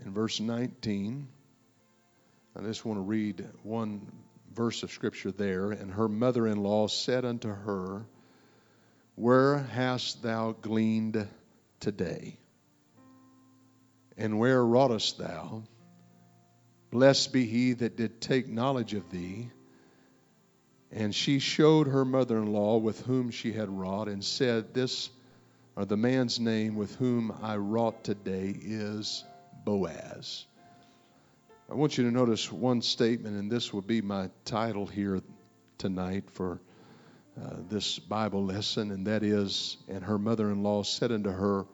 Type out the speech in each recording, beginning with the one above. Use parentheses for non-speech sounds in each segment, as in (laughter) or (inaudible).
and verse 19. I just want to read one verse of scripture there. And her mother in law said unto her, Where hast thou gleaned today? And where wroughtest thou? Blessed be he that did take knowledge of thee. And she showed her mother in law with whom she had wrought, and said, This or the man's name with whom I wrought today is Boaz. I want you to notice one statement, and this will be my title here tonight for uh, this Bible lesson, and that is, And her mother in law said unto her,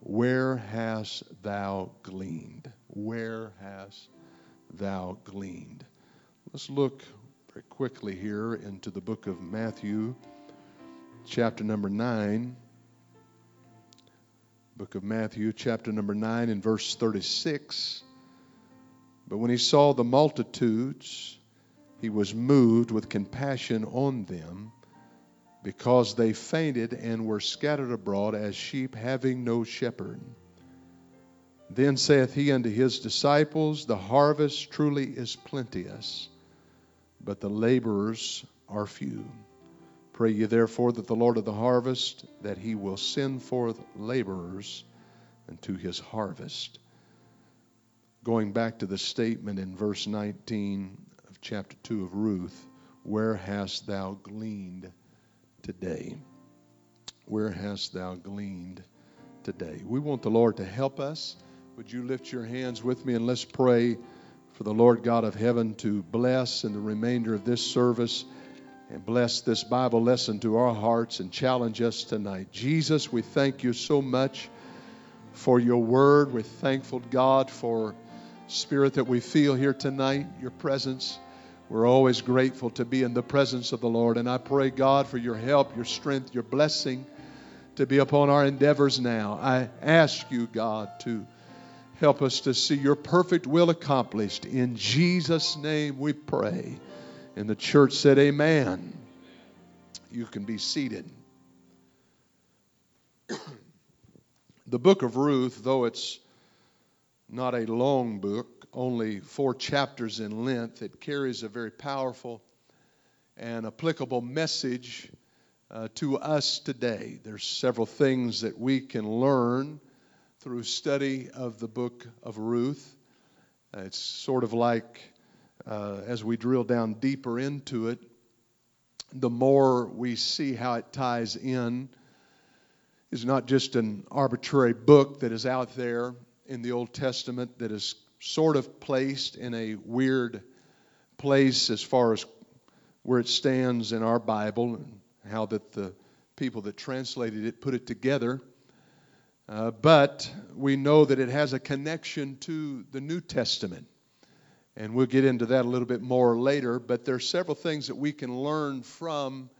Where hast thou gleaned? Where hast thou gleaned? Let's look very quickly here into the book of Matthew, chapter number 9 book of Matthew, chapter number 9, and verse 36. But when he saw the multitudes, he was moved with compassion on them, because they fainted and were scattered abroad as sheep having no shepherd. Then saith he unto his disciples, The harvest truly is plenteous, but the laborers are few. Pray ye therefore that the Lord of the harvest, that he will send forth laborers unto his harvest. Going back to the statement in verse 19 of chapter 2 of Ruth, where hast thou gleaned today? Where hast thou gleaned today? We want the Lord to help us. Would you lift your hands with me and let's pray for the Lord God of heaven to bless in the remainder of this service and bless this Bible lesson to our hearts and challenge us tonight. Jesus, we thank you so much for your word. We're thankful, God, for spirit that we feel here tonight, your presence. We're always grateful to be in the presence of the Lord. And I pray, God, for your help, your strength, your blessing to be upon our endeavors now. I ask you, God, to help us to see your perfect will accomplished. In Jesus' name we pray. And the church said, Amen. You can be seated. (clears throat) the book of Ruth, though it's not a long book, only four chapters in length, it carries a very powerful and applicable message uh, to us today. There's several things that we can learn through study of the book of Ruth. It's sort of like uh, as we drill down deeper into it, the more we see how it ties in. Is not just an arbitrary book that is out there in the Old Testament that is sort of placed in a weird place as far as where it stands in our Bible and how that the people that translated it put it together. Uh, but we know that it has a connection to the New Testament. And we'll get into that a little bit more later. But there are several things that we can learn from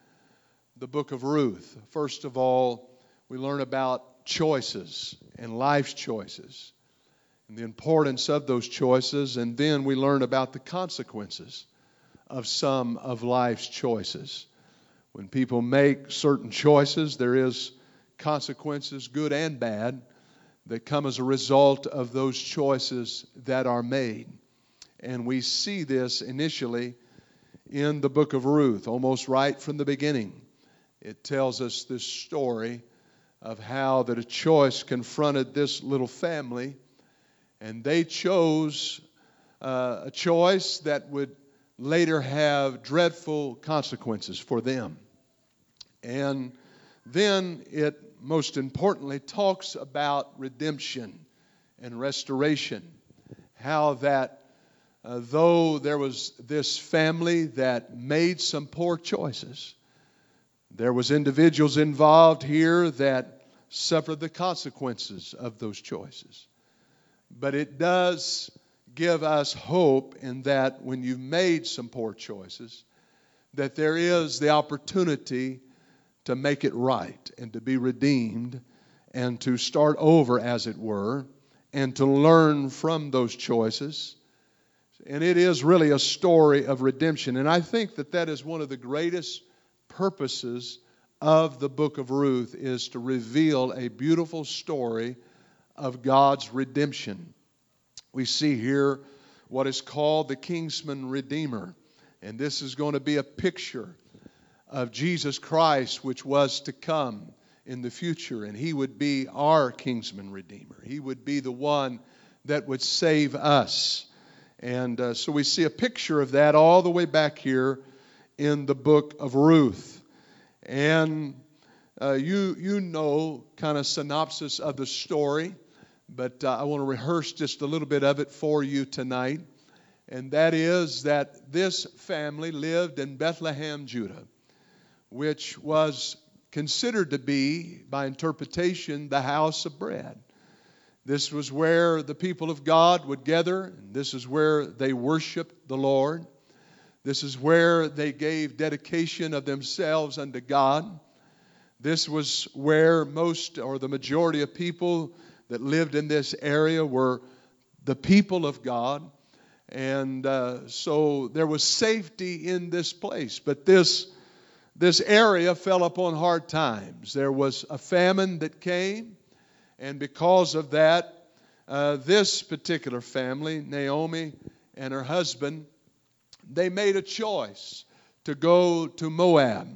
the book of Ruth. First of all, we learn about choices and life's choices and the importance of those choices. And then we learn about the consequences of some of life's choices. When people make certain choices, there is consequences, good and bad, that come as a result of those choices that are made. And we see this initially in the book of Ruth, almost right from the beginning. It tells us this story of how that a choice confronted this little family, and they chose uh, a choice that would later have dreadful consequences for them. And then it most importantly talks about redemption and restoration, how that uh, though there was this family that made some poor choices, there was individuals involved here that suffered the consequences of those choices. but it does give us hope in that when you've made some poor choices, that there is the opportunity to make it right and to be redeemed and to start over, as it were, and to learn from those choices. And it is really a story of redemption. And I think that that is one of the greatest purposes of the book of Ruth is to reveal a beautiful story of God's redemption. We see here what is called the Kinsman Redeemer. And this is going to be a picture of Jesus Christ, which was to come in the future. And he would be our Kinsman Redeemer. He would be the one that would save us. And uh, so we see a picture of that all the way back here in the book of Ruth. And uh, you, you know kind of synopsis of the story, but uh, I want to rehearse just a little bit of it for you tonight. And that is that this family lived in Bethlehem, Judah, which was considered to be, by interpretation, the house of bread. This was where the people of God would gather, and this is where they worshiped the Lord. This is where they gave dedication of themselves unto God. This was where most or the majority of people that lived in this area were the people of God. And uh, so there was safety in this place. But this, this area fell upon hard times. There was a famine that came. And because of that, uh, this particular family, Naomi and her husband, they made a choice to go to Moab,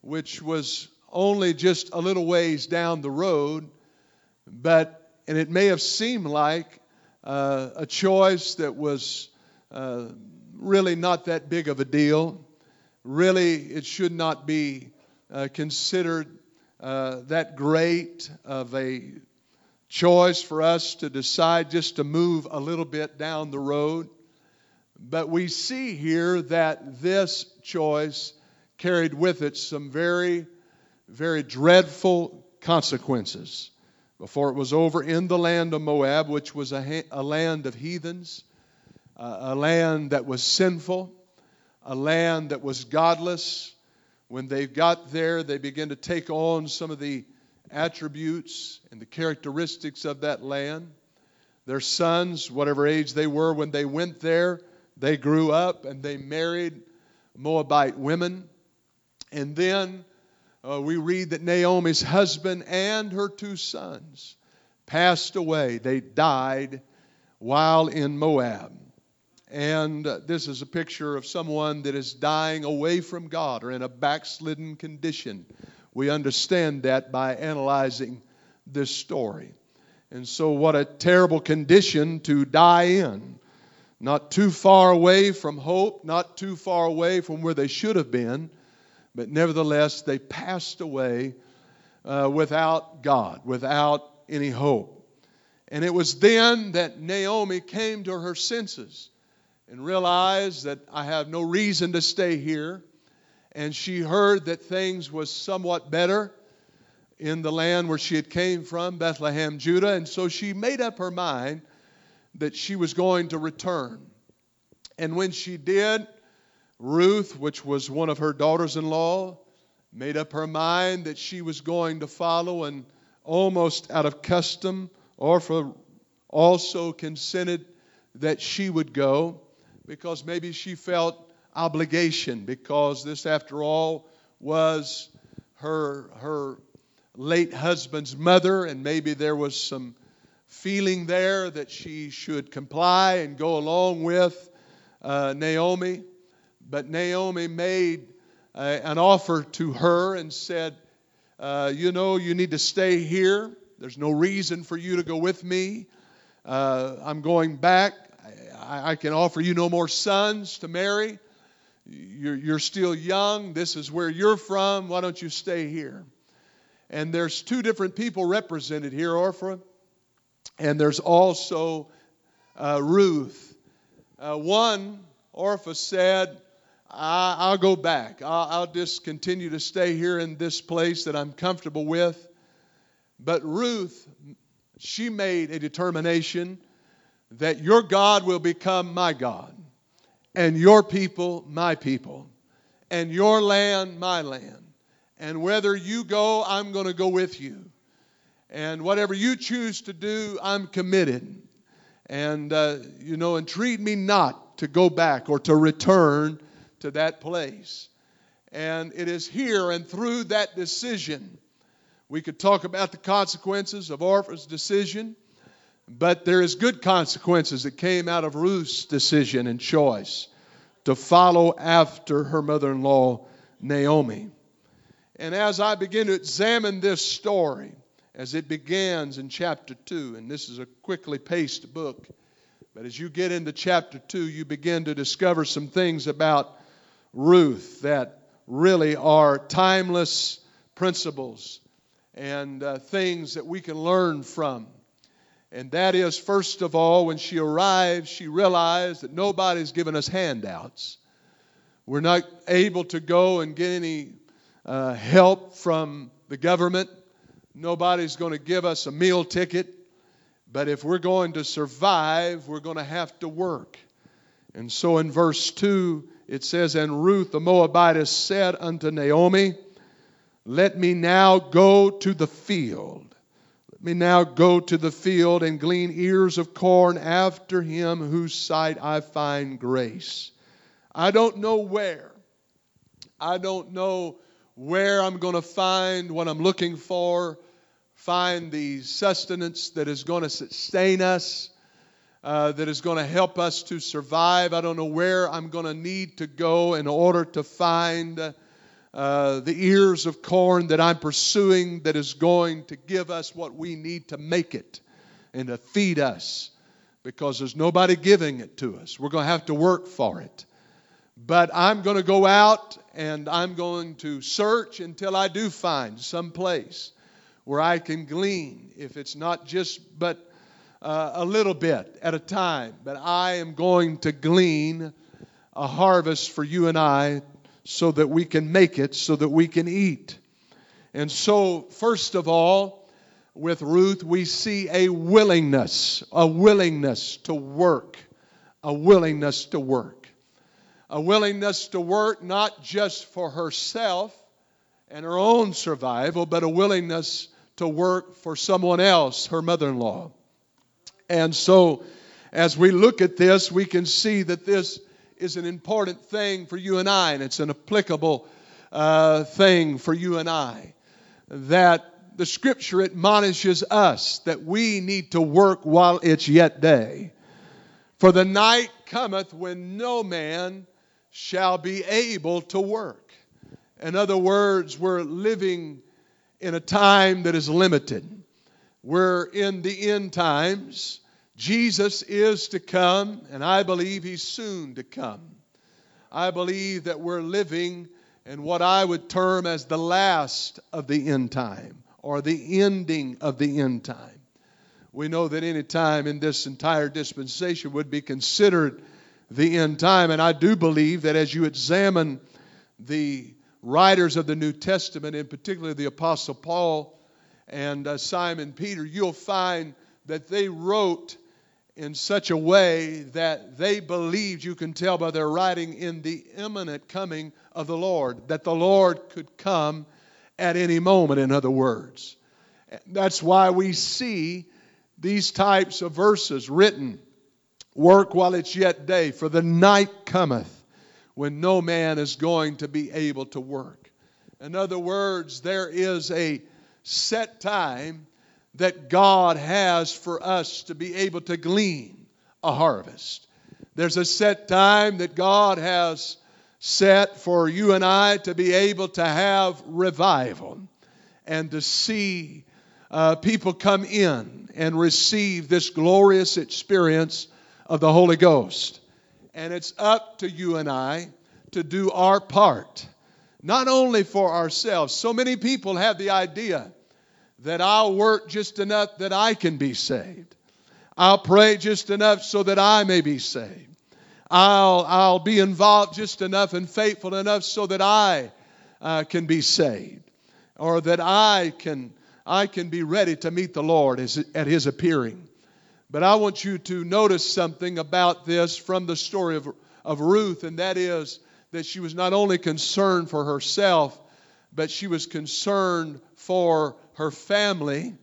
which was only just a little ways down the road, but and it may have seemed like uh, a choice that was uh, really not that big of a deal. Really, it should not be uh, considered uh, that great of a choice for us to decide just to move a little bit down the road. But we see here that this choice carried with it some very, very dreadful consequences. Before it was over in the land of Moab, which was a, ha- a land of heathens, uh, a land that was sinful, a land that was godless. When they got there, they began to take on some of the attributes and the characteristics of that land. Their sons, whatever age they were when they went there, they grew up and they married Moabite women. And then uh, we read that Naomi's husband and her two sons passed away. They died while in Moab. And uh, this is a picture of someone that is dying away from God or in a backslidden condition. We understand that by analyzing this story. And so, what a terrible condition to die in not too far away from hope, not too far away from where they should have been, but nevertheless, they passed away uh, without God, without any hope. And it was then that Naomi came to her senses and realized that I have no reason to stay here. And she heard that things was somewhat better in the land where she had came from, Bethlehem, Judah, and so she made up her mind that she was going to return. And when she did, Ruth, which was one of her daughters in law, made up her mind that she was going to follow, and almost out of custom, Orpah also consented that she would go because maybe she felt obligation, because this, after all, was her, her late husband's mother, and maybe there was some feeling there that she should comply and go along with uh, Naomi. But Naomi made uh, an offer to her and said, uh, You know, you need to stay here. There's no reason for you to go with me. Uh, I'm going back. I, I, can offer you no more sons to marry. You're, you're still young. This is where you're from. Why don't you stay here? And there's two different people represented here, Orpha and there's also uh, Ruth. Uh, one, Orpha said, I, will go back. I'll, I'll just continue to stay here in this place that I'm comfortable with. But Ruth, she made a determination that your God will become my God, and your people my people, and your land my land. And whether you go, I'm going to go with you. And whatever you choose to do, I'm committed. And, uh, you know, entreat me not to go back or to return to that place. And it is here and through that decision. We could talk about the consequences of Orpha's decision, but there is good consequences that came out of Ruth's decision and choice to follow after her mother in law, Naomi. And as I begin to examine this story, as it begins in chapter 2, and this is a quickly paced book, but as you get into chapter 2, you begin to discover some things about Ruth that really are timeless principles and uh, things that we can learn from. And that is, first of all, when she arrived, she realized that nobody's given us handouts. We're not able to go and get any uh, help from the government. Nobody's going to give us a meal ticket. But if we're going to survive, we're going to have to work. And so in verse 2, it says, And Ruth the Moabitess said unto Naomi, Let me now go to the field. Me now go to the field and glean ears of corn after him whose sight I find grace. I don't know where. I don't know where I'm going to find what I'm looking for, find the sustenance that is going to sustain us, uh, that is going to help us to survive. I don't know where I'm going to need to go in order to find uh, the ears of corn that I'm pursuing that is going to give us what we need to make it and to feed us because there's nobody giving it to us. We're going to have to work for it. But I'm going to go out and I'm going to search until I do find some place where I can glean. If it's not just but uh, a little bit at a time, but I am going to glean a harvest for you and I so that we can make it, so that we can eat. And so, first of all, with Ruth, we see a willingness, a willingness to work, a willingness to work a willingness to work not just for herself and her own survival, but a willingness to work for someone else, her mother in law. And so, as we look at this, we can see that this is an important thing for you and I, and it's an applicable uh, thing for you and I. That the scripture admonishes us that we need to work while it's yet day. For the night cometh when no man shall be able to work. In other words, we're living in a time that is limited. We're in the end times. Jesus is to come, and I believe he's soon to come. I believe that we're living in what I would term as the last of the end time or the ending of the end time. We know that any time in this entire dispensation would be considered the end time. And I do believe that as you examine the writers of the New Testament, in particular the Apostle Paul and uh, Simon Peter, you'll find that they wrote in such a way that they believed, you can tell by their writing, in the imminent coming of the Lord, that the Lord could come at any moment, in other words. That's why we see these types of verses written Work while it's yet day, for the night cometh when no man is going to be able to work. In other words, there is a set time that God has for us to be able to glean a harvest. There's a set time that God has set for you and I to be able to have revival and to see uh, people come in and receive this glorious experience of the Holy Ghost. And it's up to you and I to do our part, not only for ourselves. So many people have the idea that I'll work just enough that I can be saved. I'll pray just enough so that I may be saved. I'll, I'll be involved just enough and faithful enough so that I uh, can be saved or that I can, I can be ready to meet the Lord as, at His appearing. But I want you to notice something about this from the story of, of Ruth, and that is that she was not only concerned for herself, but she was concerned for her family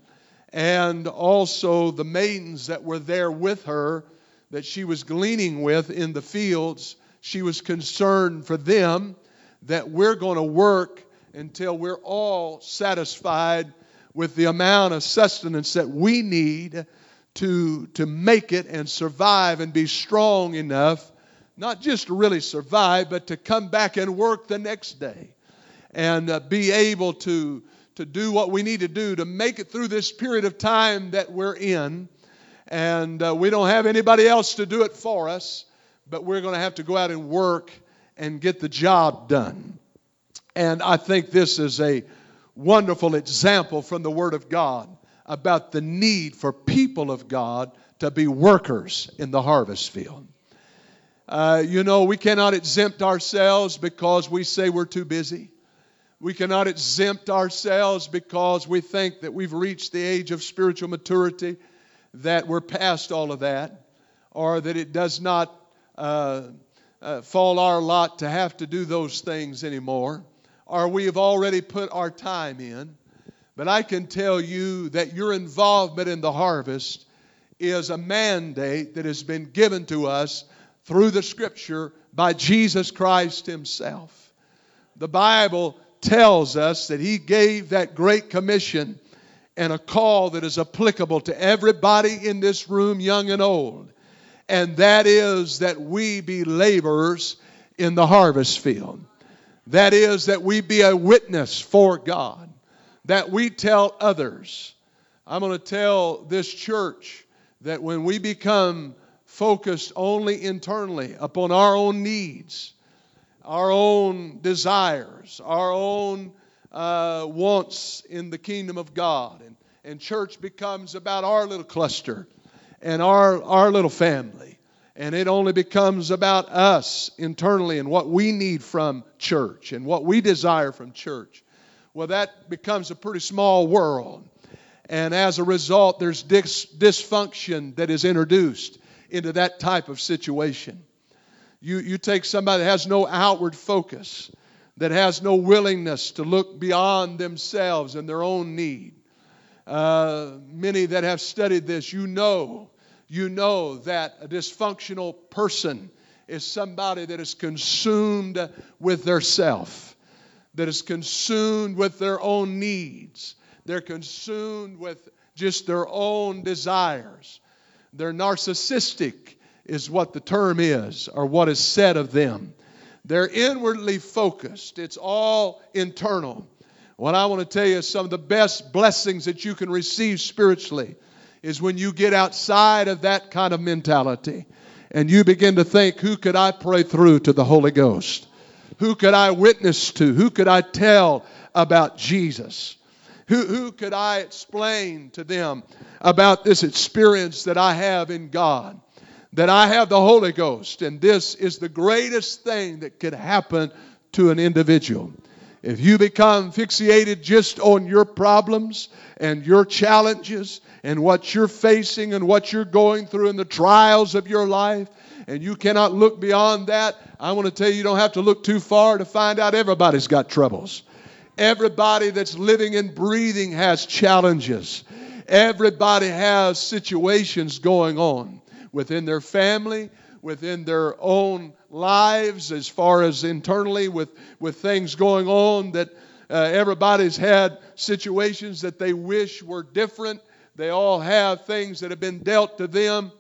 and also the maidens that were there with her that she was gleaning with in the fields. She was concerned for them that we're going to work until we're all satisfied with the amount of sustenance that we need to, to make it and survive and be strong enough, not just to really survive, but to come back and work the next day and uh, be able to, to do what we need to do to make it through this period of time that we're in. And uh, we don't have anybody else to do it for us, but we're going to have to go out and work and get the job done. And I think this is a wonderful example from the Word of God about the need for people of God to be workers in the harvest field. Uh, you know, we cannot exempt ourselves because we say we're too busy. We cannot exempt ourselves because we think that we've reached the age of spiritual maturity, that we're past all of that, or that it does not uh, uh, fall our lot to have to do those things anymore, or we have already put our time in. But I can tell you that your involvement in the harvest is a mandate that has been given to us through the Scripture by Jesus Christ Himself. The Bible tells us that He gave that great commission and a call that is applicable to everybody in this room, young and old. And that is that we be laborers in the harvest field. That is, that we be a witness for God. That we tell others. I'm going to tell this church that when we become focused only internally upon our own needs, our own desires, our own uh, wants in the kingdom of God. And, and church becomes about our little cluster and our, our little family. And it only becomes about us internally and what we need from church and what we desire from church. Well, that becomes a pretty small world. And as a result, there's dis- dysfunction that is introduced into that type of situation. You, you take somebody that has no outward focus, that has no willingness to look beyond themselves and their own need. Uh, many that have studied this, you know, you know that a dysfunctional person is somebody that is consumed with their self, that is consumed with their own needs. They're consumed with just their own desires. They're narcissistic is what the term is, or what is said of them. They're inwardly focused, it's all internal. What I want to tell you is some of the best blessings that you can receive spiritually is when you get outside of that kind of mentality and you begin to think, who could I pray through to the Holy Ghost? Who could I witness to? Who could I tell about Jesus? Who, who could I explain to them about this experience that I have in God? That I have the Holy Ghost, and this is the greatest thing that could happen to an individual. If you become fixated just on your problems and your challenges and what you're facing and what you're going through and the trials of your life, and you cannot look beyond that, I want to tell you, you don't have to look too far to find out everybody's got troubles. Everybody that's living and breathing has challenges. Everybody has situations going on within their family, within their own lives, as far as internally with, with things going on that uh, everybody's had situations that they wish were different. They all have things that have been dealt to them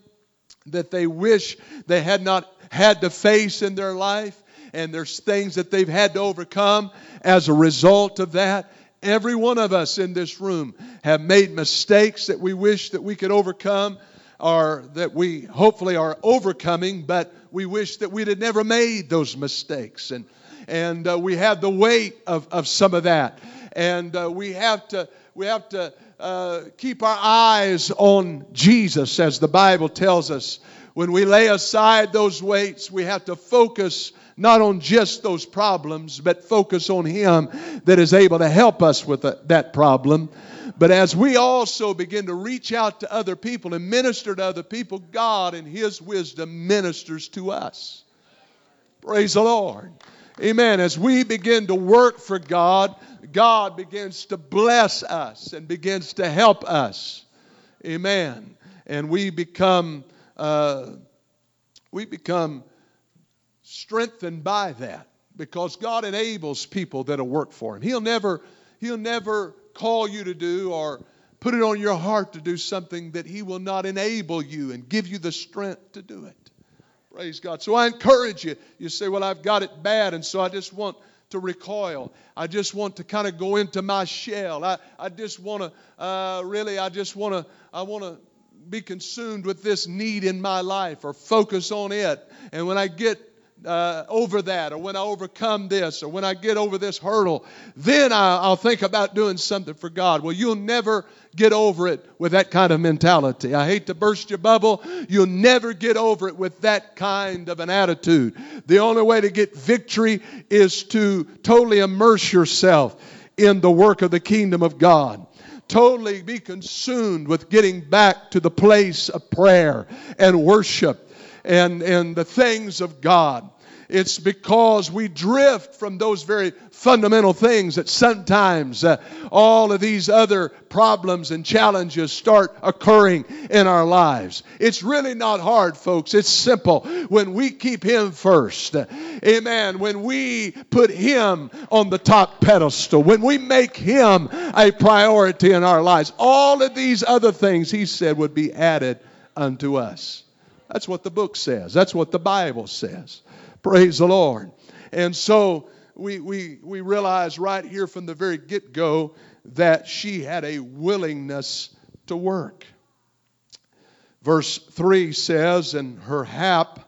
that they wish they had not had to face in their life. And there's things that they've had to overcome as a result of that. Every one of us in this room have made mistakes that we wish that we could overcome are that we hopefully are overcoming, but we wish that we'd have never made those mistakes. And, and uh, we have the weight of, of some of that. And uh, we have to, we have to uh, keep our eyes on Jesus, as the Bible tells us. When we lay aside those weights, we have to focus not on just those problems, but focus on Him that is able to help us with that problem. But as we also begin to reach out to other people and minister to other people, God in His wisdom ministers to us. Praise the Lord. Amen. As we begin to work for God, God begins to bless us and begins to help us. Amen. And we become uh, we become strengthened by that because God enables people that'll work for Him. He'll never He'll never call you to do or put it on your heart to do something that He will not enable you and give you the strength to do it. Praise God. So I encourage you. You say, Well, I've got it bad, and so I just want to recoil. I just want to kind of go into my shell. I, I just want to, uh, really, I just want to, I want to be consumed with this need in my life or focus on it. And when I get uh, over that, or when I overcome this, or when I get over this hurdle, then I, will think about doing something for God. Well, you'll never get over it with that kind of mentality. I hate to burst your bubble. You'll never get over it with that kind of an attitude. The only way to get victory is to totally immerse yourself in the work of the kingdom of God totally be consumed with getting back to the place of prayer and worship and, and the things of God. It's because we drift from those very fundamental things that sometimes uh, all of these other problems and challenges start occurring in our lives. It's really not hard, folks. It's simple. When we keep Him first, amen, when we put Him on the top pedestal, when we make Him a priority in our lives, all of these other things, He said, would be added unto us. That's what the book says. That's what the Bible says. Praise the Lord. And so we, we, we realize right here from the very get go that she had a willingness to work. Verse 3 says, And her hap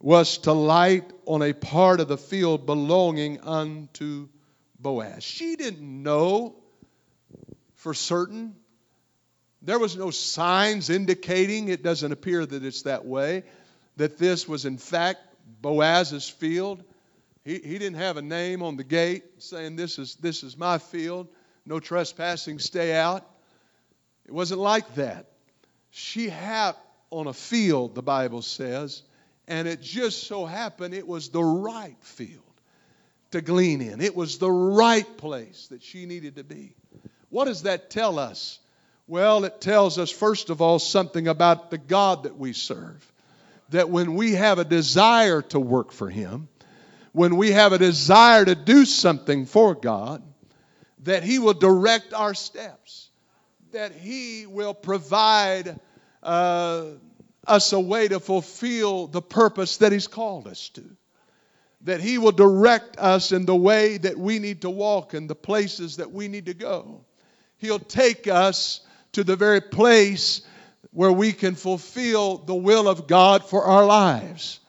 was to light on a part of the field belonging unto Boaz. She didn't know for certain there was no signs indicating, it doesn't appear that it's that way, that this was in fact Boaz's field. He, he didn't have a name on the gate saying, this is, this is my field, no trespassing, stay out. It wasn't like that. She had on a field, the Bible says, and it just so happened it was the right field to glean in. It was the right place that she needed to be. What does that tell us? Well, it tells us, first of all, something about the God that we serve. That when we have a desire to work for Him, when we have a desire to do something for God, that He will direct our steps, that He will provide uh, us a way to fulfill the purpose that He's called us to. That He will direct us in the way that we need to walk and the places that we need to go. He'll take us to the very place where we can fulfill the will of God for our lives.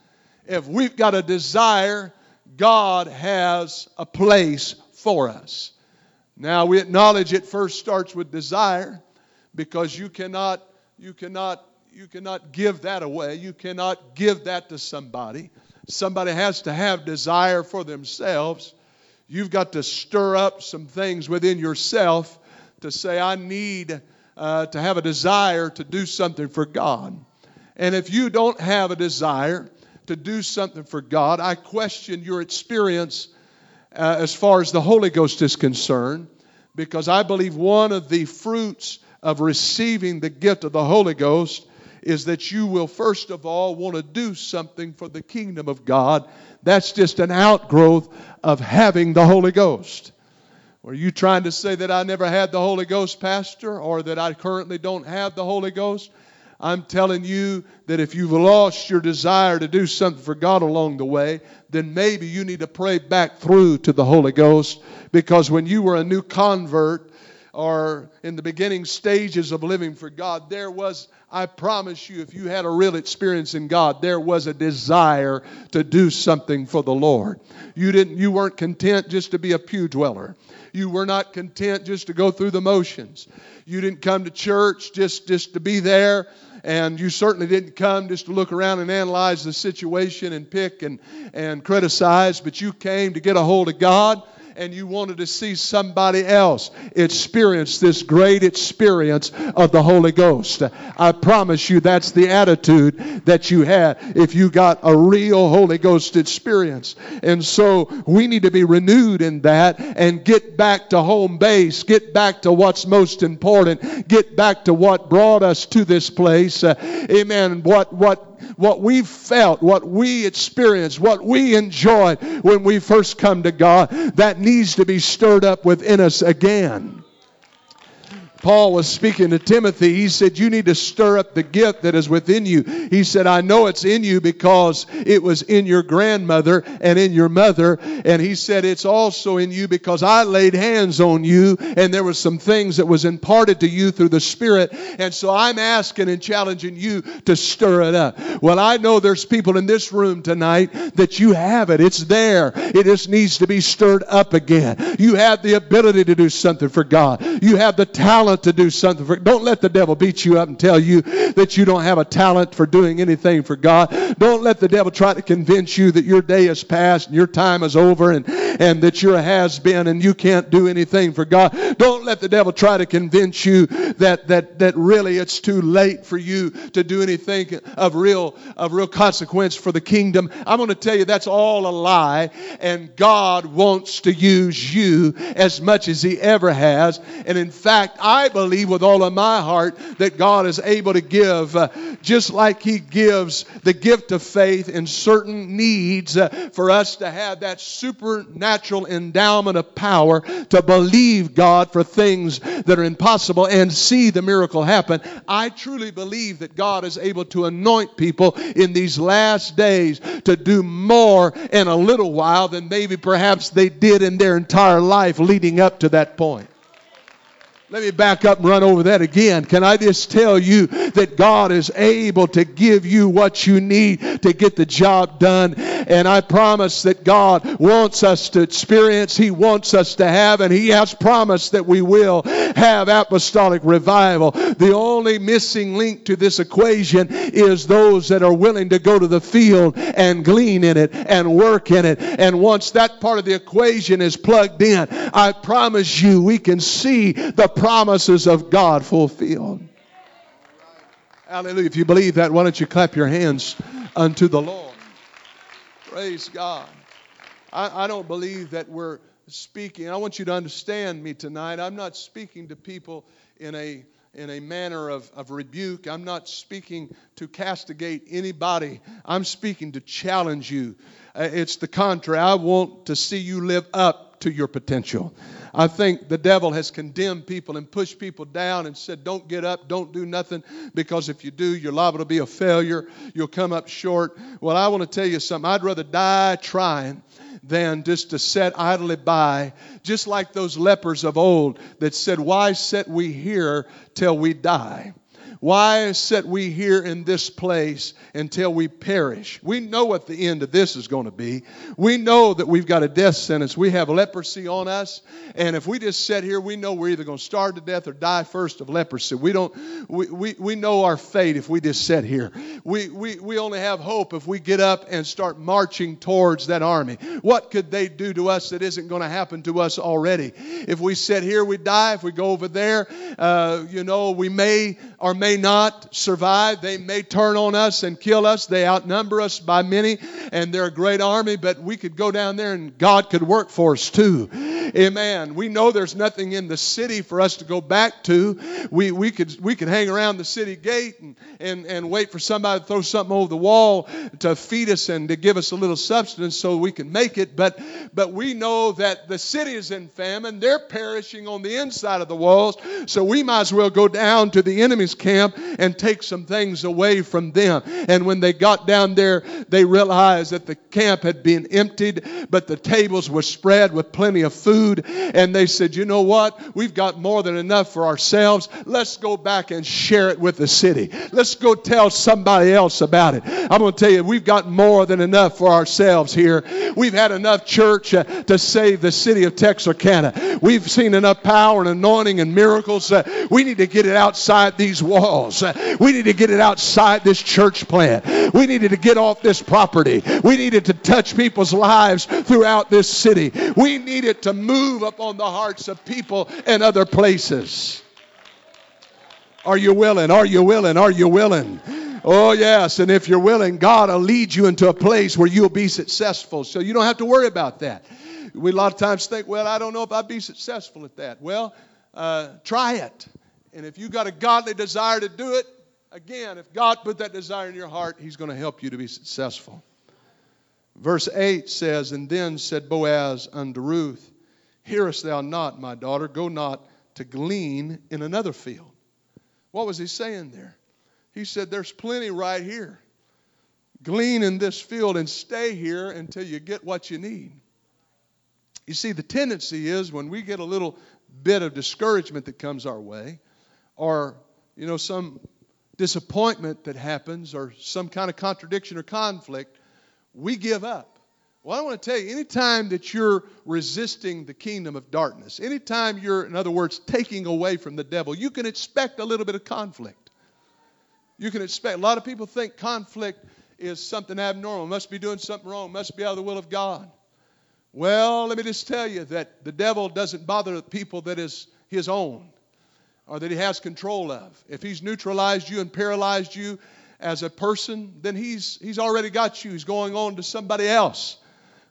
If we've got a desire, God has a place for us. Now we acknowledge it first starts with desire because you cannot you cannot you cannot give that away. You cannot give that to somebody. Somebody has to have desire for themselves. You've got to stir up some things within yourself to say I need uh, to have a desire to do something for God. And if you don't have a desire to do something for God, I question your experience uh, as far as the Holy Ghost is concerned, because I believe one of the fruits of receiving the gift of the Holy Ghost is that you will first of all want to do something for the kingdom of God. That's just an outgrowth of having the Holy Ghost. Are you trying to say that I never had the Holy Ghost, Pastor, or that I currently don't have the Holy Ghost? I'm telling you that if you've lost your desire to do something for God along the way, then maybe you need to pray back through to the Holy Ghost because when you were a new convert or in the beginning stages of living for God, there was, I promise you, if you had a real experience in God, there was a desire to do something for the Lord. You didn't you weren't content just to be a pew dweller. You were not content just to go through the motions. You didn't come to church just, just to be there and you certainly didn't come just to look around and analyze the situation and pick and, and criticize, but you came to get a hold of God and you wanted to see somebody else experience this great experience of the Holy Ghost. I promise you that's the attitude that you had if you got a real Holy Ghost experience. And so we need to be renewed in that and get back to home base, get back to what's most important, get back to what brought us to this place. Uh, amen. What what what we felt, what we experienced, what we enjoyed when we first come to God, that needs to be stirred up within us again. Paul was speaking to Timothy. He said, You need to stir up the gift that is within you. He said, I know it's in you because it was in your grandmother and in your mother. And he said, It's also in you because I laid hands on you and there was some things that was imparted to you through the Spirit. And so I'm asking and challenging you to stir it up. Well, I know there's people in this room tonight that you have it. It's there. It just needs to be stirred up again. You have the ability to do something for God. You have the talent talent to do something for don't let the devil beat you up and tell you that you don't have a talent for doing anything for God. Don't let the devil try to convince you that your day is past and your time is over and, and that you're a has been and you can't do anything for God. Don't let the devil try to convince you that that that really it's too late for you to do anything of real of real consequence for the kingdom. I'm going to tell you that's all a lie and God wants to use you as much as he ever has. And in fact, I I believe with all of my heart that God is able to give, uh, just like He gives the gift of faith in certain needs, uh, for us to have that supernatural endowment of power to believe God for things that are impossible and see the miracle happen. I truly believe that God is able to anoint people in these last days to do more in a little while than maybe perhaps they did in their entire life leading up to that point. Let me back up and run over that again. Can I just tell you that God is able to give you what you need to get the job done? And I promise that God wants us to experience, He wants us to have, and He has promised that we will have apostolic revival. The only missing link to this equation is those that are willing to go to the field and glean in it and work in it. And once that part of the equation is plugged in, I promise you we can see the promises of God fulfilled. Hallelujah. If you believe that, why don't you clap your hands unto the Lord? Praise God. I, I don't believe that we're speaking. I want you to understand me tonight. I'm not speaking to people in a in a manner of, of rebuke. I'm not speaking to castigate anybody. I'm speaking to challenge you. Uh, it's the contrary. I want to see you live up to your potential. I think the devil has condemned people and pushed people down and said, don't get up, don't do nothing, because if you do, you're liable to be a failure. You'll come up short. Well, I want to tell you something. I'd rather die trying than just to sit idly by, just like those lepers of old that said, Why sit we here till we die? Why sit we here in this place until we perish? We know what the end of this is going to be. We know that we've got a death sentence. We have leprosy on us. And if we just sit here, we know we're either going to starve to death or die first of leprosy. We don't we, we, we know our fate if we just sit here. We, we, we only have hope if we get up and start marching towards that army. What could they do to us that isn't going to happen to us already? If we sit here, we die. If we go over there, uh, you know, we may or may not survive. They may turn on us and kill us. They outnumber us by many, and they're a great army, but we could go down there and God could work for us too. Amen. We know there's nothing in the city for us to go back to. We, we, could, we could hang around the city gate and, and, and wait for somebody to throw something over the wall to feed us and to give us a little substance so we can make it. But, but we know that the city is in famine. They're perishing on the inside of the walls. So we might as well go down to the enemy's camp and take some things away from them. And when they got down there, they realized that the camp had been emptied, but the tables were spread with plenty of food. And they said, You know what? We've got more than enough for ourselves. Let's go back and share it with the city. Let's go tell somebody else about it. I'm going to tell you, we've got more than enough for ourselves here. We've had enough church uh, to save the city of Texarkana. We've seen enough power and anointing and miracles. Uh, we need to get it outside these walls. Uh, we need to get it outside this church plant. We needed to get off this property. We needed to touch people's lives throughout this city. We needed to move upon the hearts of people in other places. Are you willing? Are you willing? Are you willing? Oh, yes. And if you're willing, God will lead you into a place where you'll be successful. So you don't have to worry about that. We a lot of times think, well, I don't know if I'll be successful at that. Well, uh, try it. And if you've got a godly desire to do it, again, if God put that desire in your heart, He's going to help you to be successful. Verse 8 says, And then said Boaz unto Ruth, Hearest thou not, my daughter? Go not to glean in another field. What was he saying there? He said, There's plenty right here. Glean in this field and stay here until you get what you need. You see, the tendency is when we get a little bit of discouragement that comes our way, or, you know, some disappointment that happens, or some kind of contradiction or conflict, we give up. Well, I want to tell you, anytime that you're resisting the kingdom of darkness, anytime you're, in other words, taking away from the devil, you can expect a little bit of conflict. You can expect, a lot of people think conflict is something abnormal, must be doing something wrong, must be out of the will of God. Well, let me just tell you that the devil doesn't bother the people that is his own or that he has control of. If he's neutralized you and paralyzed you as a person, then he's, he's already got you. He's going on to somebody else.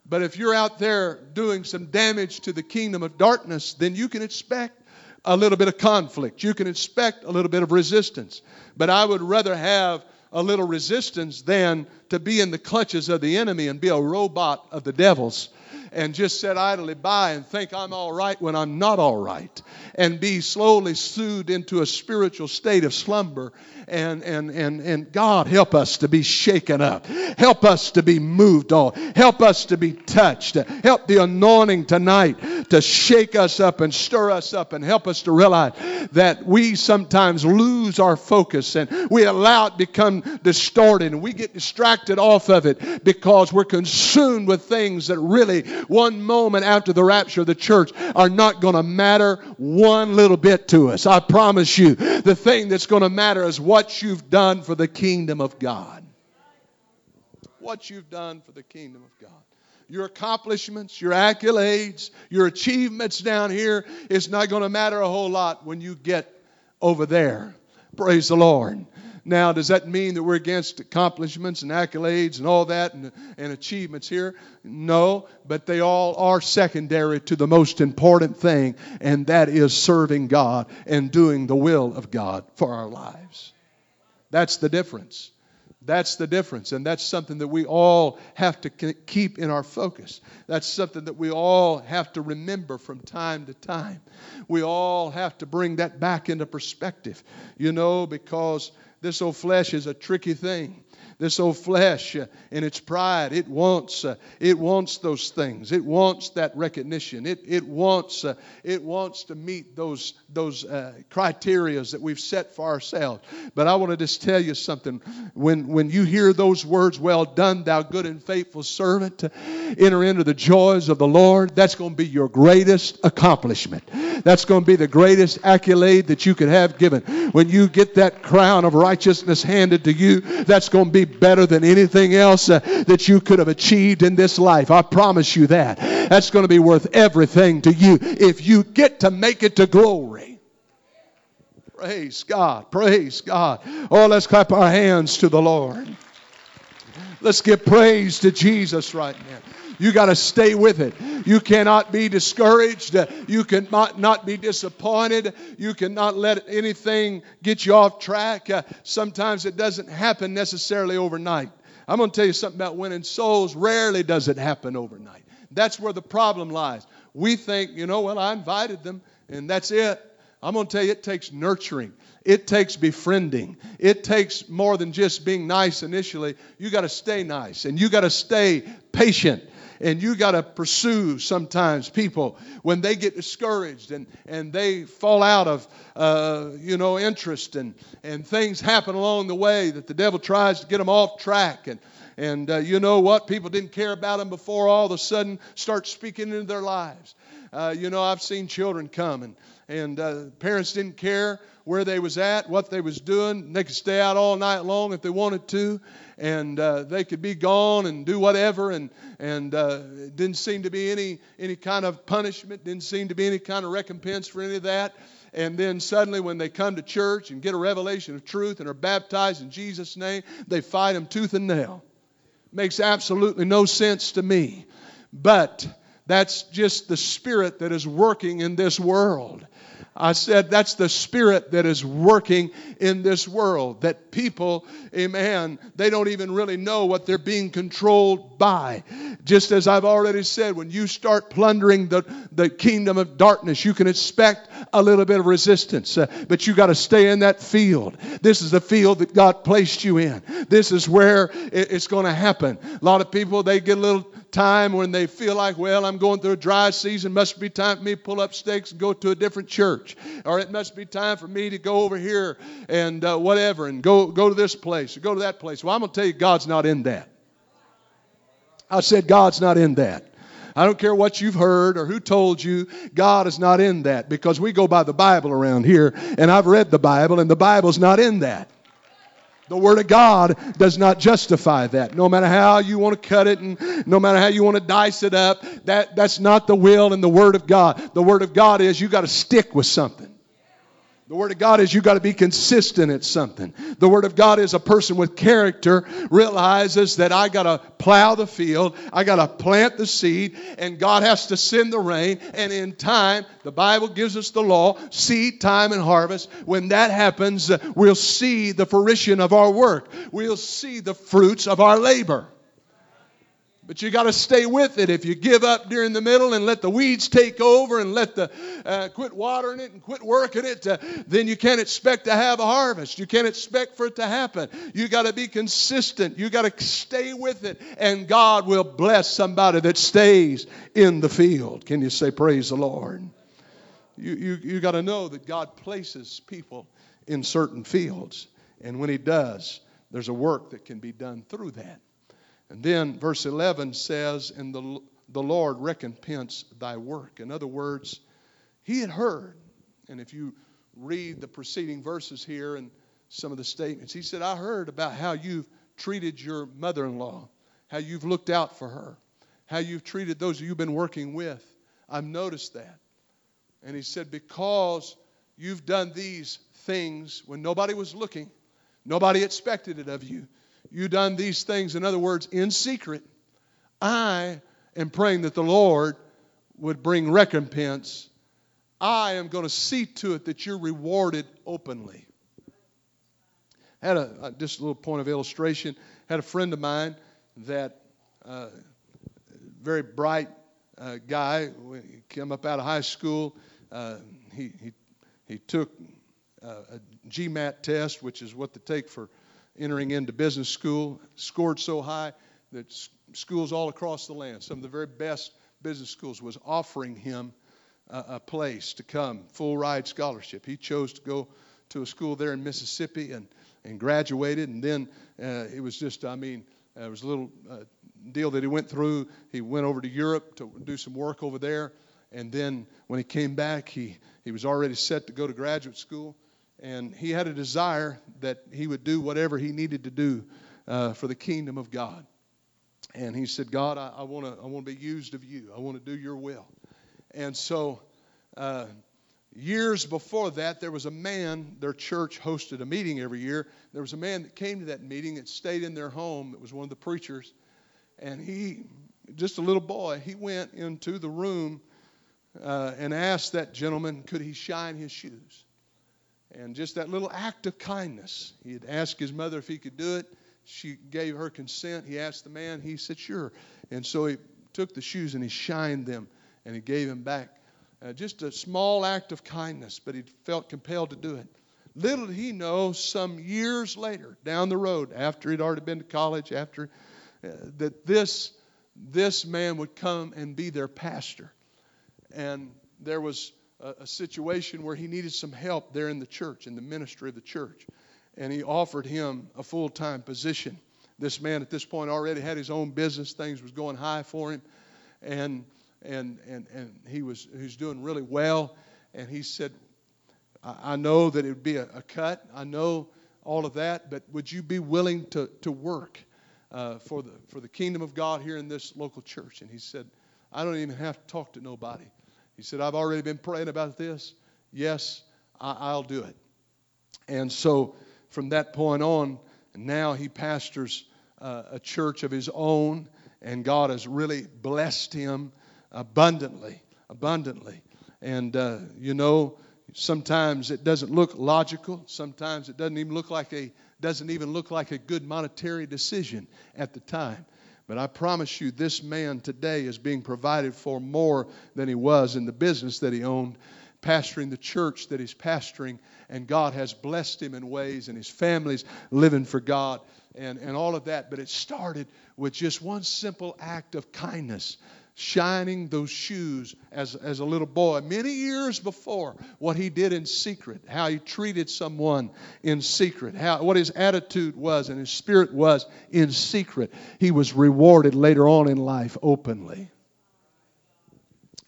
But if you're out there doing some damage to the kingdom of darkness, then you can expect a little bit of conflict. You can expect a little bit of resistance. But I would rather have a little resistance than to be in the clutches of the enemy and be a robot of the devil's and just sit idly by and think I'm all right when I'm not all right, and be slowly soothed into a spiritual state of slumber. And, and, and, and God, help us to be shaken up. Help us to be moved on. Help us to be touched. Help the anointing tonight to shake us up and stir us up and help us to realize that we sometimes lose our focus and we allow it become distorted and we get distracted off of it because we're consumed with things that really one moment after the rapture of the church are not going to matter one little bit to us. I promise you, the thing that's going to matter is what you've done for the kingdom of God. What you've done for the kingdom of God your accomplishments, your accolades, your achievements down here is not going to matter a whole lot when you get over there. Praise the Lord. Now, does that mean that we're against accomplishments and accolades and all that and, and achievements here? No, but they all are secondary to the most important thing, and that is serving God and doing the will of God for our lives. That's the difference. That's the difference. And that's something that we all have to keep in our focus. That's something that we all have to remember from time to time. We all have to bring that back into perspective, you know, because this old flesh is a tricky thing. This old flesh uh, in its pride, it wants, uh, it wants those things. It wants that recognition. It, it, wants, uh, it wants to meet those, those uh, criterias that we've set for ourselves. But I want to just tell you something. When, when you hear those words, well done, thou good and faithful servant, enter into the joys of the Lord, that's going to be your greatest accomplishment. That's going to be the greatest accolade that you could have given. When you get that crown of righteousness handed to you, that's going to be better than anything else uh, that you could have achieved in this life. I promise you that. That's going to be worth everything to you if you get to make it to glory. Praise God. Praise God. Oh, let's clap our hands to the Lord. Let's give praise to Jesus right now. You got to stay with it. You cannot be discouraged. You cannot not be disappointed. You cannot let anything get you off track. Uh, sometimes it doesn't happen necessarily overnight. I'm going to tell you something about winning souls. Rarely does it happen overnight. That's where the problem lies. We think, you know, well, I invited them and that's it. I'm going to tell you, it takes nurturing. It takes befriending. It takes more than just being nice initially. You got to stay nice and you got to stay patient and you got to pursue sometimes people when they get discouraged and, and they fall out of uh, you know interest and, and things happen along the way that the devil tries to get them off track. And and uh, you know what? People didn't care about them before all of a sudden start speaking into their lives. Uh, you know i've seen children come and and uh, parents didn't care where they was at, what they was doing. They could stay out all night long if they wanted to, and uh, they could be gone and do whatever. And and uh, didn't seem to be any any kind of punishment. Didn't seem to be any kind of recompense for any of that. And then suddenly, when they come to church and get a revelation of truth and are baptized in Jesus' name, they fight them tooth and nail. Makes absolutely no sense to me. But that's just the spirit that is working in this world. I said that's the spirit that is working in this world. That people, amen, they don't even really know what they're being controlled by. Just as I've already said, when you start plundering the, the kingdom of darkness, you can expect a little bit of resistance, uh, but you got to stay in that field. This is the field that God placed you in. This is where it's going to happen. A lot of people, they get a little time when they feel like, well, I'm going through a dry season, must be time for me to pull up stakes and go to a different church. Or it must be time for me to go over here and uh, whatever and go, go to this place or go to that place. Well, I'm going to tell you, God's not in that. I said, God's not in that. I don't care what you've heard or who told you, God is not in that because we go by the Bible around here, and I've read the Bible, and the Bible's not in that. The Word of God does not justify that. No matter how you want to cut it and no matter how you want to dice it up, that, that's not the will and the Word of God. The Word of God is you got to stick with something. The Word of God is you got to be consistent at something. The Word of God is a person with character realizes that I got to plow the field, I got to plant the seed, and God has to send the rain. And in time, the Bible gives us the law seed, time, and harvest. When that happens, we'll see the fruition of our work, we'll see the fruits of our labor. But you got to stay with it. If you give up during the middle and let the weeds take over and let the uh, quit watering it and quit working it, uh, then you can't expect to have a harvest. You can't expect for it to happen. You got to be consistent. You got to stay with it, and God will bless somebody that stays in the field. Can you say praise the Lord? You you you got to know that God places people in certain fields, and when He does, there's a work that can be done through that. And then verse 11 says, And the, the Lord recompense thy work. In other words, he had heard. And if you read the preceding verses here and some of the statements, he said, I heard about how you've treated your mother in law, how you've looked out for her, how you've treated those you've been working with. I've noticed that. And he said, Because you've done these things when nobody was looking, nobody expected it of you you done these things, in other words, in secret, I am praying that the Lord would bring recompense. I am going to see to it that you're rewarded openly. Had a just a little point of illustration. Had a friend of mine that uh, very bright uh, guy. When he came up out of high school, uh, he he he took uh, a GMAT test, which is what they take for entering into business school, scored so high that schools all across the land, some of the very best business schools, was offering him a, a place to come, full ride scholarship. He chose to go to a school there in Mississippi and, and graduated. And then uh, it was just, I mean, uh, it was a little uh, deal that he went through. He went over to Europe to do some work over there. And then when he came back, he, he was already set to go to graduate school and he had a desire that he would do whatever he needed to do uh, for the kingdom of God. And he said, God, I, want to I wanna be used of you. I want to do your will. And so, uh, years before that, there was a man, their church hosted a meeting every year. There was a man that came to that meeting that stayed in their home. It was one of the preachers. And he, just a little boy, he went into the room uh, and asked that gentleman, could he shine his shoes? And just that little act of kindness. He had asked his mother if he could do it. She gave her consent. He asked the man. He said, sure. And so he took the shoes and he shined them and he gave them back Uh, just a small act of kindness, but he felt compelled to do it. Little did he know, some years later, down the road, after he'd already been to college, after uh, that this this man would come and be their pastor. And there was a, situation where he needed some help there in the church, in the ministry of the church. And he offered him a full time position. This man at this point already had his own business, things was going high for him. And and and, and he was he was doing really well. And he said, I, I know that it would be a, a cut. I know all of that, but would you be willing to, to work uh, for, the, for the kingdom of God here in this local church? And he said, I don't even have to talk to nobody. He said, I've already been praying about this. Yes, I, will do it. And so from that point on, now he pastors uh, a church of his own, and God has really blessed him abundantly, abundantly. And, uh, you know, sometimes it doesn't look logical. Sometimes it doesn't even look like a doesn't even look like a good monetary decision at the time. But I promise you, this man today is being provided for more than he was in the business that he owned, pastoring the church that he's pastoring, and God has blessed him in ways, and his family's living for God, and, and all of that. But it started with just one simple act of kindness shining those shoes as, as a little boy. Many years before what he did in secret how he treated someone in secret how, what his attitude was and his spirit was in secret he was rewarded later on in life openly.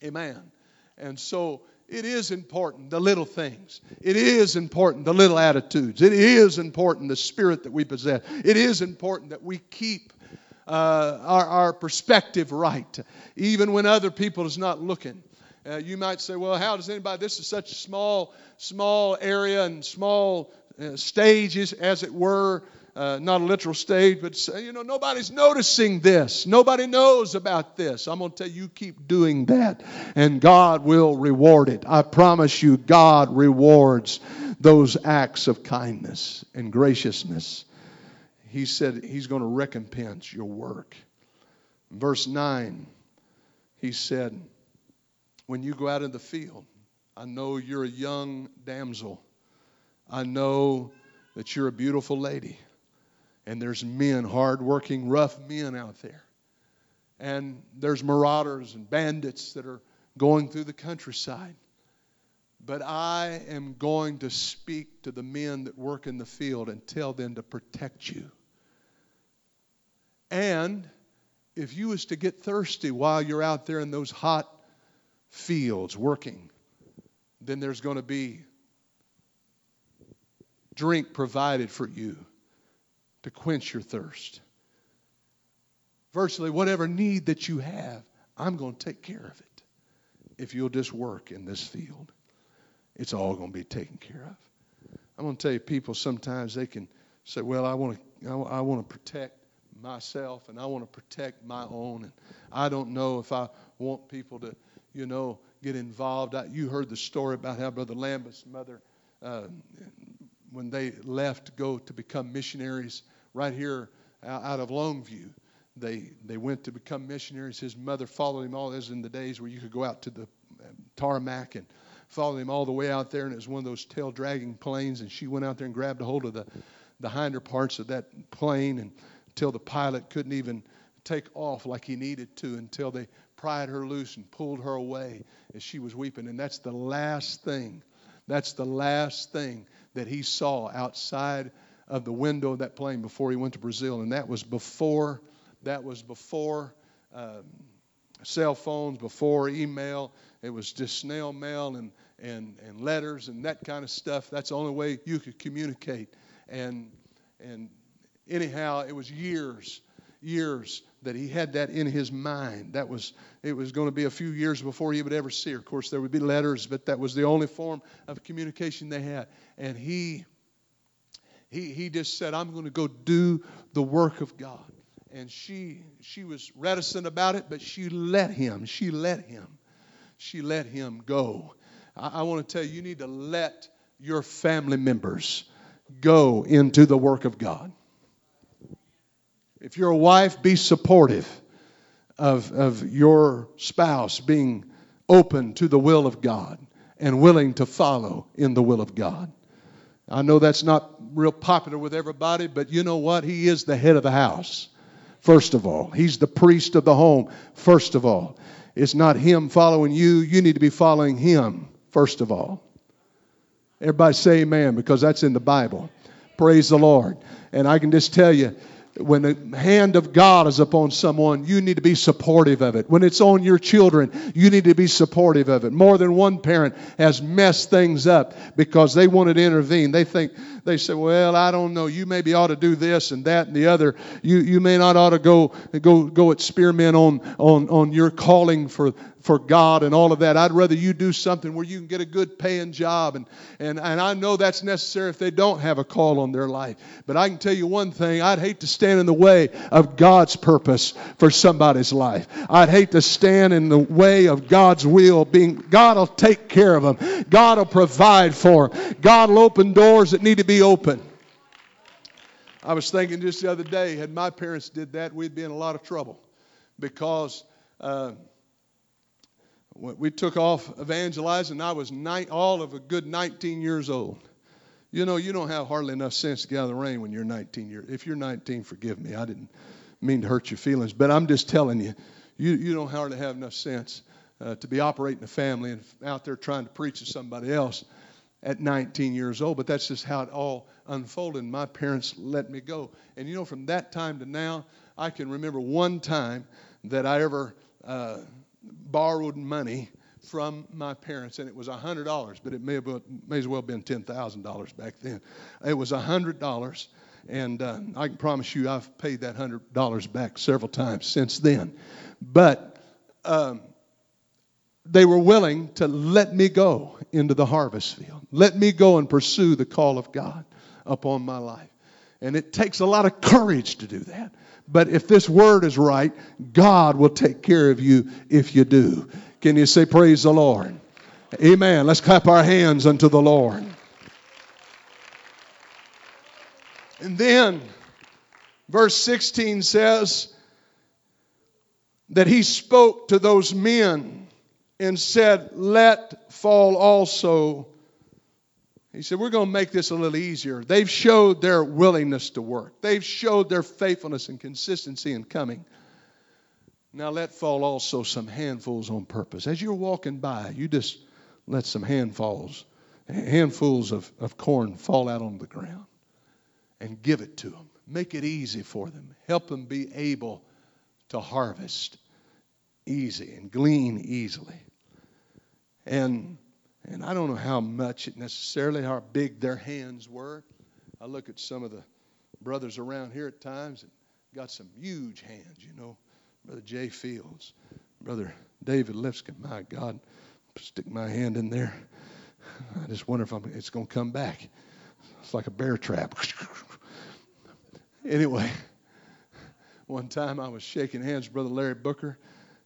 Amen. And so it is important the little things. It is important the little attitudes. It is important the spirit that we possess. It is important that we keep uh, our, our perspective right, even when other people is not looking. Uh, you might say, well, how does anybody, this is such a small, small area and small uh, stages, as it were. Uh, not a literal stage, but you know, nobody's noticing this. Nobody knows about this. I'm going to tell you, you keep doing that, and God will reward it. I promise you, God rewards those acts of kindness and graciousness he said he's going to recompense your work. Verse 9, he said, When you go out in the field, I know you're a young damsel. I know that you're a beautiful lady. And there's men, hardworking, rough men out there. And there's marauders and bandits that are going through the countryside. But I am going to speak to the men that work in the field and tell them to protect you. And if you was to get thirsty while you're out there in those hot fields working, then there's going to be drink provided for you to quench your thirst. Virtually whatever need that you have, I'm going to take care of it. If you'll just work in this field, it's all going to be taken care of. I'm going to tell you, people sometimes they can say, "Well, I want to, I want to protect myself and I want to protect my own. And I don't know if I want people to, you know, get involved. I, you heard the story about how Brother Lambert's mother, uh, when they left to go to become missionaries right here out of Longview, they they went to become missionaries. His mother followed him all. This in the days where you could go out to the um, tarmac and follow him all the way out there, and it was one of those tail dragging planes. And she went out there and grabbed a hold of the the hinder parts of that plane and until the pilot couldn't even take off like he needed to until they pried her loose and pulled her away as she was weeping. And that's the last thing. That's the last thing that he saw outside of the window of that plane before he went to Brazil. And that was before that was before um, cell phones, before email. It was just snail mail and, and, and letters and that kind of stuff. That's the only way you could communicate. And and anyhow, it was years, years that he had that in his mind. That was it was going to be a few years before he would ever see her. Of course, there would be letters, but that was the only form of communication they had. And he he he just said, "I'm going to go do the work of God." And she she was reticent about it, but she let him. She let him. She let him go. I, I want to tell you, you need to let your family members go into the work of God. If you're a wife, be supportive of, of your spouse being open to the will of God and willing to follow in the will of God. I know that's not real popular with everybody, but you know what? He is the head of the house, first of all. He's the priest of the home, first of all. It's not him following you, you need to be following him, first of all. Everybody say amen because that's in the Bible. Praise the Lord. And I can just tell you, when the hand of God is upon someone, you need to be supportive of it. When it's on your children, you need to be supportive of it. More than one parent has messed things up because they wanted to intervene. They think they say, "Well, I don't know. You maybe ought to do this and that and the other. You you may not ought to go go go at spearmen on on on your calling for for God and all of that. I'd rather you do something where you can get a good paying job. And, and, and I know that's necessary if they don't have a call on their life. But I can tell you one thing I'd hate to stand in the way of God's purpose for somebody's life. I'd hate to stand in the way of God's will. Being God will take care of them, God will provide for them, God will open doors that need to be opened. I was thinking just the other day, had my parents did that, we'd be in a lot of trouble because. Uh, we took off evangelizing. I was all of a good 19 years old. You know, you don't have hardly enough sense to get out of the rain when you're 19 years. If you're 19, forgive me. I didn't mean to hurt your feelings, but I'm just telling you, you, you don't hardly have enough sense uh, to be operating a family and out there trying to preach to somebody else at 19 years old. But that's just how it all unfolded. My parents let me go, and you know, from that time to now, I can remember one time that I ever. Uh, borrowed money from my parents, and it was $100, but it may, have, may as well have been $10,000 back then. It was $100, and uh, I can promise you I've paid that $100 back several times since then. But um, they were willing to let me go into the harvest field, let me go and pursue the call of God upon my life. And it takes a lot of courage to do that. But if this word is right, God will take care of you if you do. Can you say, Praise the Lord? Amen. Let's clap our hands unto the Lord. And then, verse 16 says that he spoke to those men and said, Let fall also he said, We're going to make this a little easier. They've showed their willingness to work, they've showed their faithfulness and consistency in coming. Now let fall also some handfuls on purpose. As you're walking by, you just let some handfuls, handfuls of, of corn fall out on the ground and give it to them. Make it easy for them. Help them be able to harvest easy and glean easily. And and I don't know how much it necessarily, how big their hands were. I look at some of the brothers around here at times and got some huge hands, you know. Brother Jay Fields, Brother David Lipscomb. My God, stick my hand in there. I just wonder if I'm, it's going to come back. It's like a bear trap. (laughs) anyway, one time I was shaking hands with Brother Larry Booker,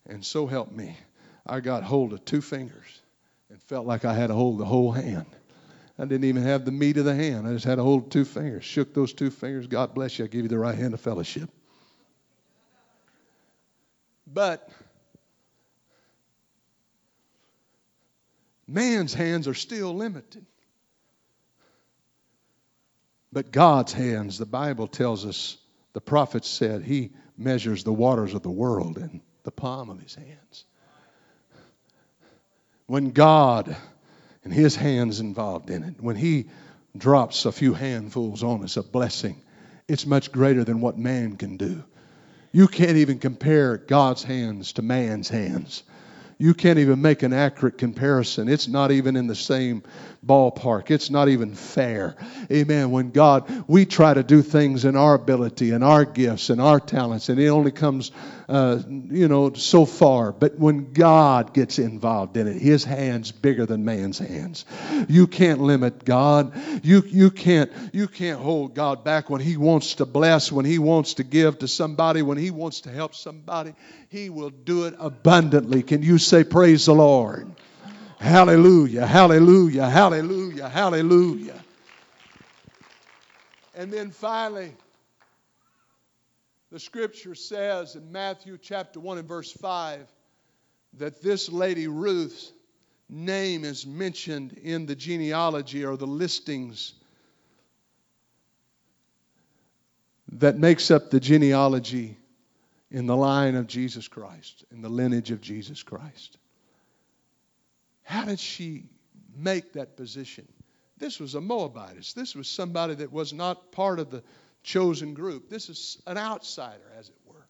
and so help me, I got hold of two fingers and felt like I had to hold the whole hand. I didn't even have the meat of the hand. I just had to hold two fingers. Shook those two fingers. God bless you. I give you the right hand of fellowship. But man's hands are still limited. But God's hands, the Bible tells us, the prophet said, He measures the waters of the world in the palm of His hands when God and His hands involved in it, when He drops a few handfuls on us, a blessing, it's much greater than what man can do. You can't even compare God's hands to man's hands. You can't even make an accurate comparison. It's not even in the same ballpark. It's not even fair. Amen. When God, we try to do things in our ability and our gifts and our talents, and it only comes, uh, you know, so far. But when God gets involved in it, His hand's bigger than man's hands. You can't limit God. You you can't you can't hold God back when He wants to bless, when He wants to give to somebody, when He wants to help somebody. He will do it abundantly. Can you say, Praise the Lord? Hallelujah, hallelujah, hallelujah, hallelujah. And then finally, the scripture says in Matthew chapter 1 and verse 5 that this lady Ruth's name is mentioned in the genealogy or the listings that makes up the genealogy in the line of Jesus Christ, in the lineage of Jesus Christ. How did she make that position? This was a Moabitess. This was somebody that was not part of the chosen group. This is an outsider, as it were.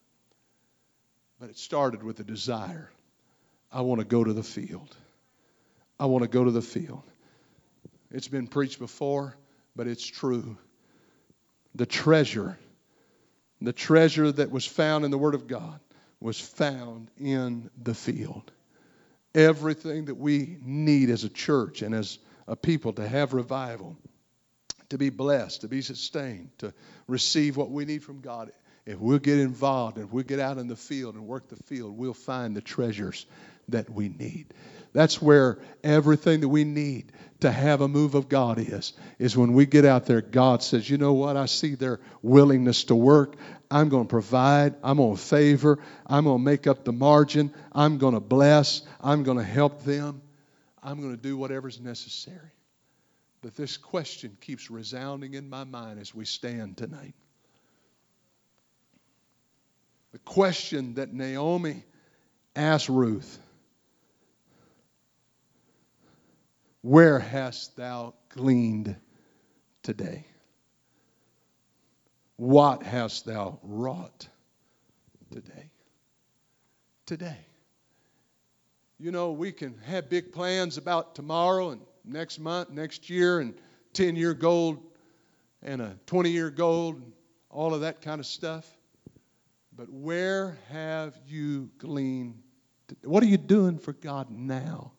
But it started with a desire I want to go to the field. I want to go to the field. It's been preached before, but it's true. The treasure, the treasure that was found in the Word of God, was found in the field. Everything that we need as a church and as a people to have revival, to be blessed, to be sustained, to receive what we need from God. If we'll get involved, if we'll get out in the field and work the field, we'll find the treasures that we need. That's where everything that we need to have a move of God is. Is when we get out there, God says, you know what? I see their willingness to work. I'm going to provide. I'm going to favor. I'm going to make up the margin. I'm going to bless. I'm going to help them. I'm going to do whatever's necessary. But this question keeps resounding in my mind as we stand tonight. The question that Naomi asked Ruth Where hast thou gleaned today? What hast thou wrought today? Today. You know, we can have big plans about tomorrow and next month, next year, and 10 year gold and a 20 year gold, all of that kind of stuff. But where have you gleaned? What are you doing for God now?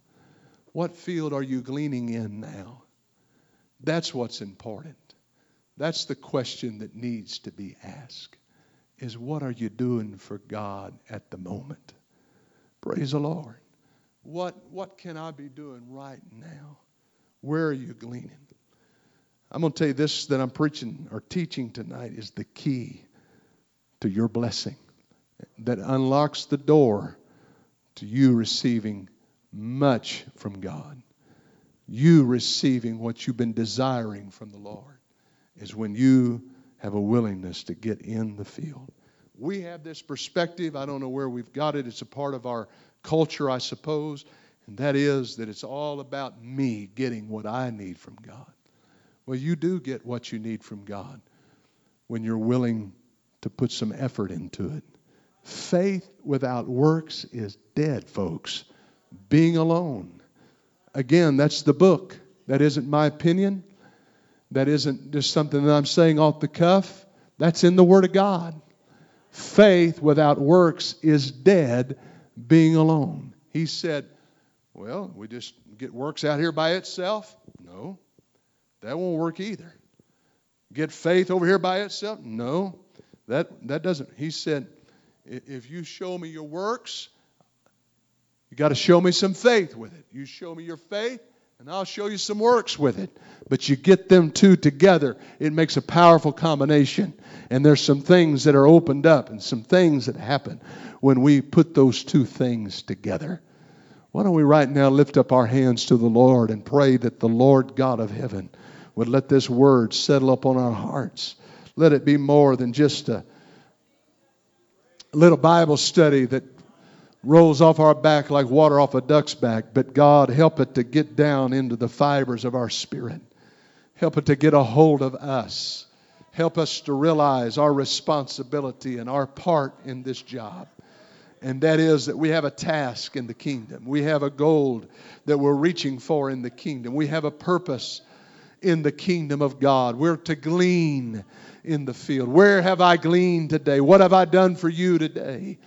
What field are you gleaning in now? That's what's important. That's the question that needs to be asked. Is what are you doing for God at the moment? Praise the Lord. What what can I be doing right now? Where are you gleaning? I'm going to tell you this that I'm preaching or teaching tonight is the key to your blessing that unlocks the door to you receiving much from God. You receiving what you've been desiring from the Lord is when you have a willingness to get in the field. We have this perspective. I don't know where we've got it. It's a part of our culture, I suppose. And that is that it's all about me getting what I need from God. Well, you do get what you need from God when you're willing to put some effort into it. Faith without works is dead, folks being alone. Again, that's the book. That isn't my opinion. That isn't just something that I'm saying off the cuff. That's in the Word of God. Faith without works is dead, being alone. He said, Well, we just get works out here by itself? No, that won't work either. Get faith over here by itself? No, that, that doesn't. He said, If you show me your works, you got to show me some faith with it. You show me your faith, and I'll show you some works with it. But you get them two together, it makes a powerful combination. And there's some things that are opened up and some things that happen when we put those two things together. Why don't we right now lift up our hands to the Lord and pray that the Lord God of heaven would let this word settle upon our hearts. Let it be more than just a little Bible study that rolls off our back like water off a duck's back, but God, help it to get down into the fibers of our spirit. Help it to get a hold of us. Help us to realize our responsibility and our part in this job. And that is that we have a task in the kingdom. We have a goal that we're reaching for in the kingdom. We have a purpose in the kingdom of God. We're to glean in the field. Where have I gleaned today? What have I done for you today?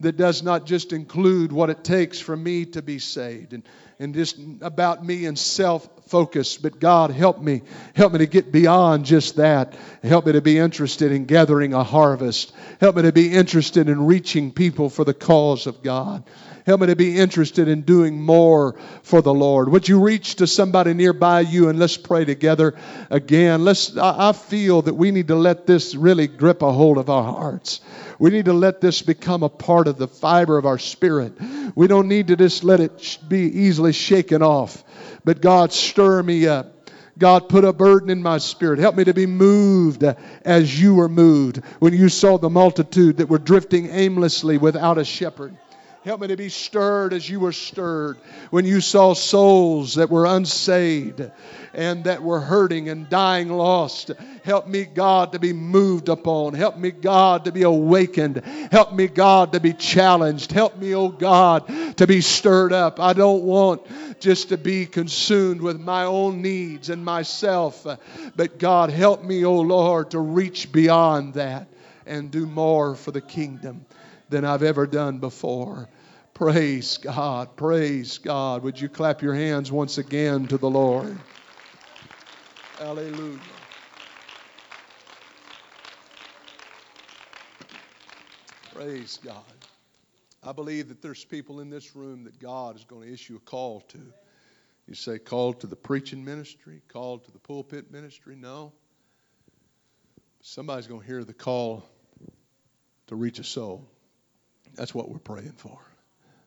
that does not just include what it takes for me to be saved. And, and just about me and self focus. But God, help me. Help me to get beyond just that. Help me to be interested in gathering a harvest. Help me to be interested in reaching people for the cause of God. Help me to be interested in doing more for the Lord. Would you reach to somebody nearby you and let's pray together again? Let's I feel that we need to let this really grip a hold of our hearts. We need to let this become a part of the fiber of our spirit. We don't need to just let it be easily shaken off. But God, stir me up. God, put a burden in my spirit. Help me to be moved as you were moved when you saw the multitude that were drifting aimlessly without a shepherd. Help me to be stirred as you were stirred when you saw souls that were unsaved and that were hurting and dying lost. Help me, God, to be moved upon. Help me, God, to be awakened. Help me, God, to be challenged. Help me, oh God, to be stirred up. I don't want just to be consumed with my own needs and myself, but God, help me, oh Lord, to reach beyond that and do more for the kingdom than I've ever done before. Praise God. Praise God. Would you clap your hands once again to the Lord? Hallelujah. Praise God. I believe that there's people in this room that God is going to issue a call to. You say, called to the preaching ministry, called to the pulpit ministry? No. Somebody's going to hear the call to reach a soul. That's what we're praying for.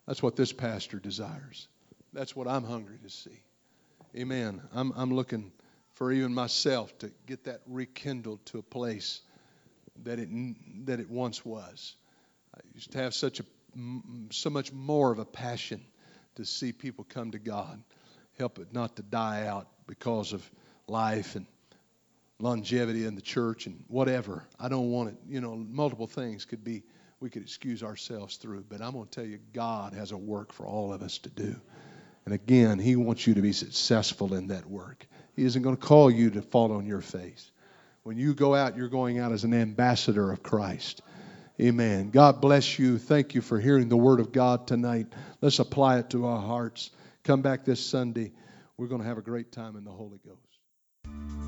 That's what this pastor desires. That's what I'm hungry to see. Amen. I'm, I'm looking for even myself to get that rekindled to a place that it, that it once was. I used to have such a, so much more of a passion to see people come to God. Help it not to die out because of life and longevity in the church and whatever. I don't want it. You know, multiple things could be we could excuse ourselves through. But I'm going to tell you, God has a work for all of us to do. And again, He wants you to be successful in that work. He isn't going to call you to fall on your face. When you go out, you're going out as an ambassador of Christ. Amen. God bless you. Thank you for hearing the Word of God tonight. Let's apply it to our hearts. Come back this Sunday. We're going to have a great time in the Holy Ghost.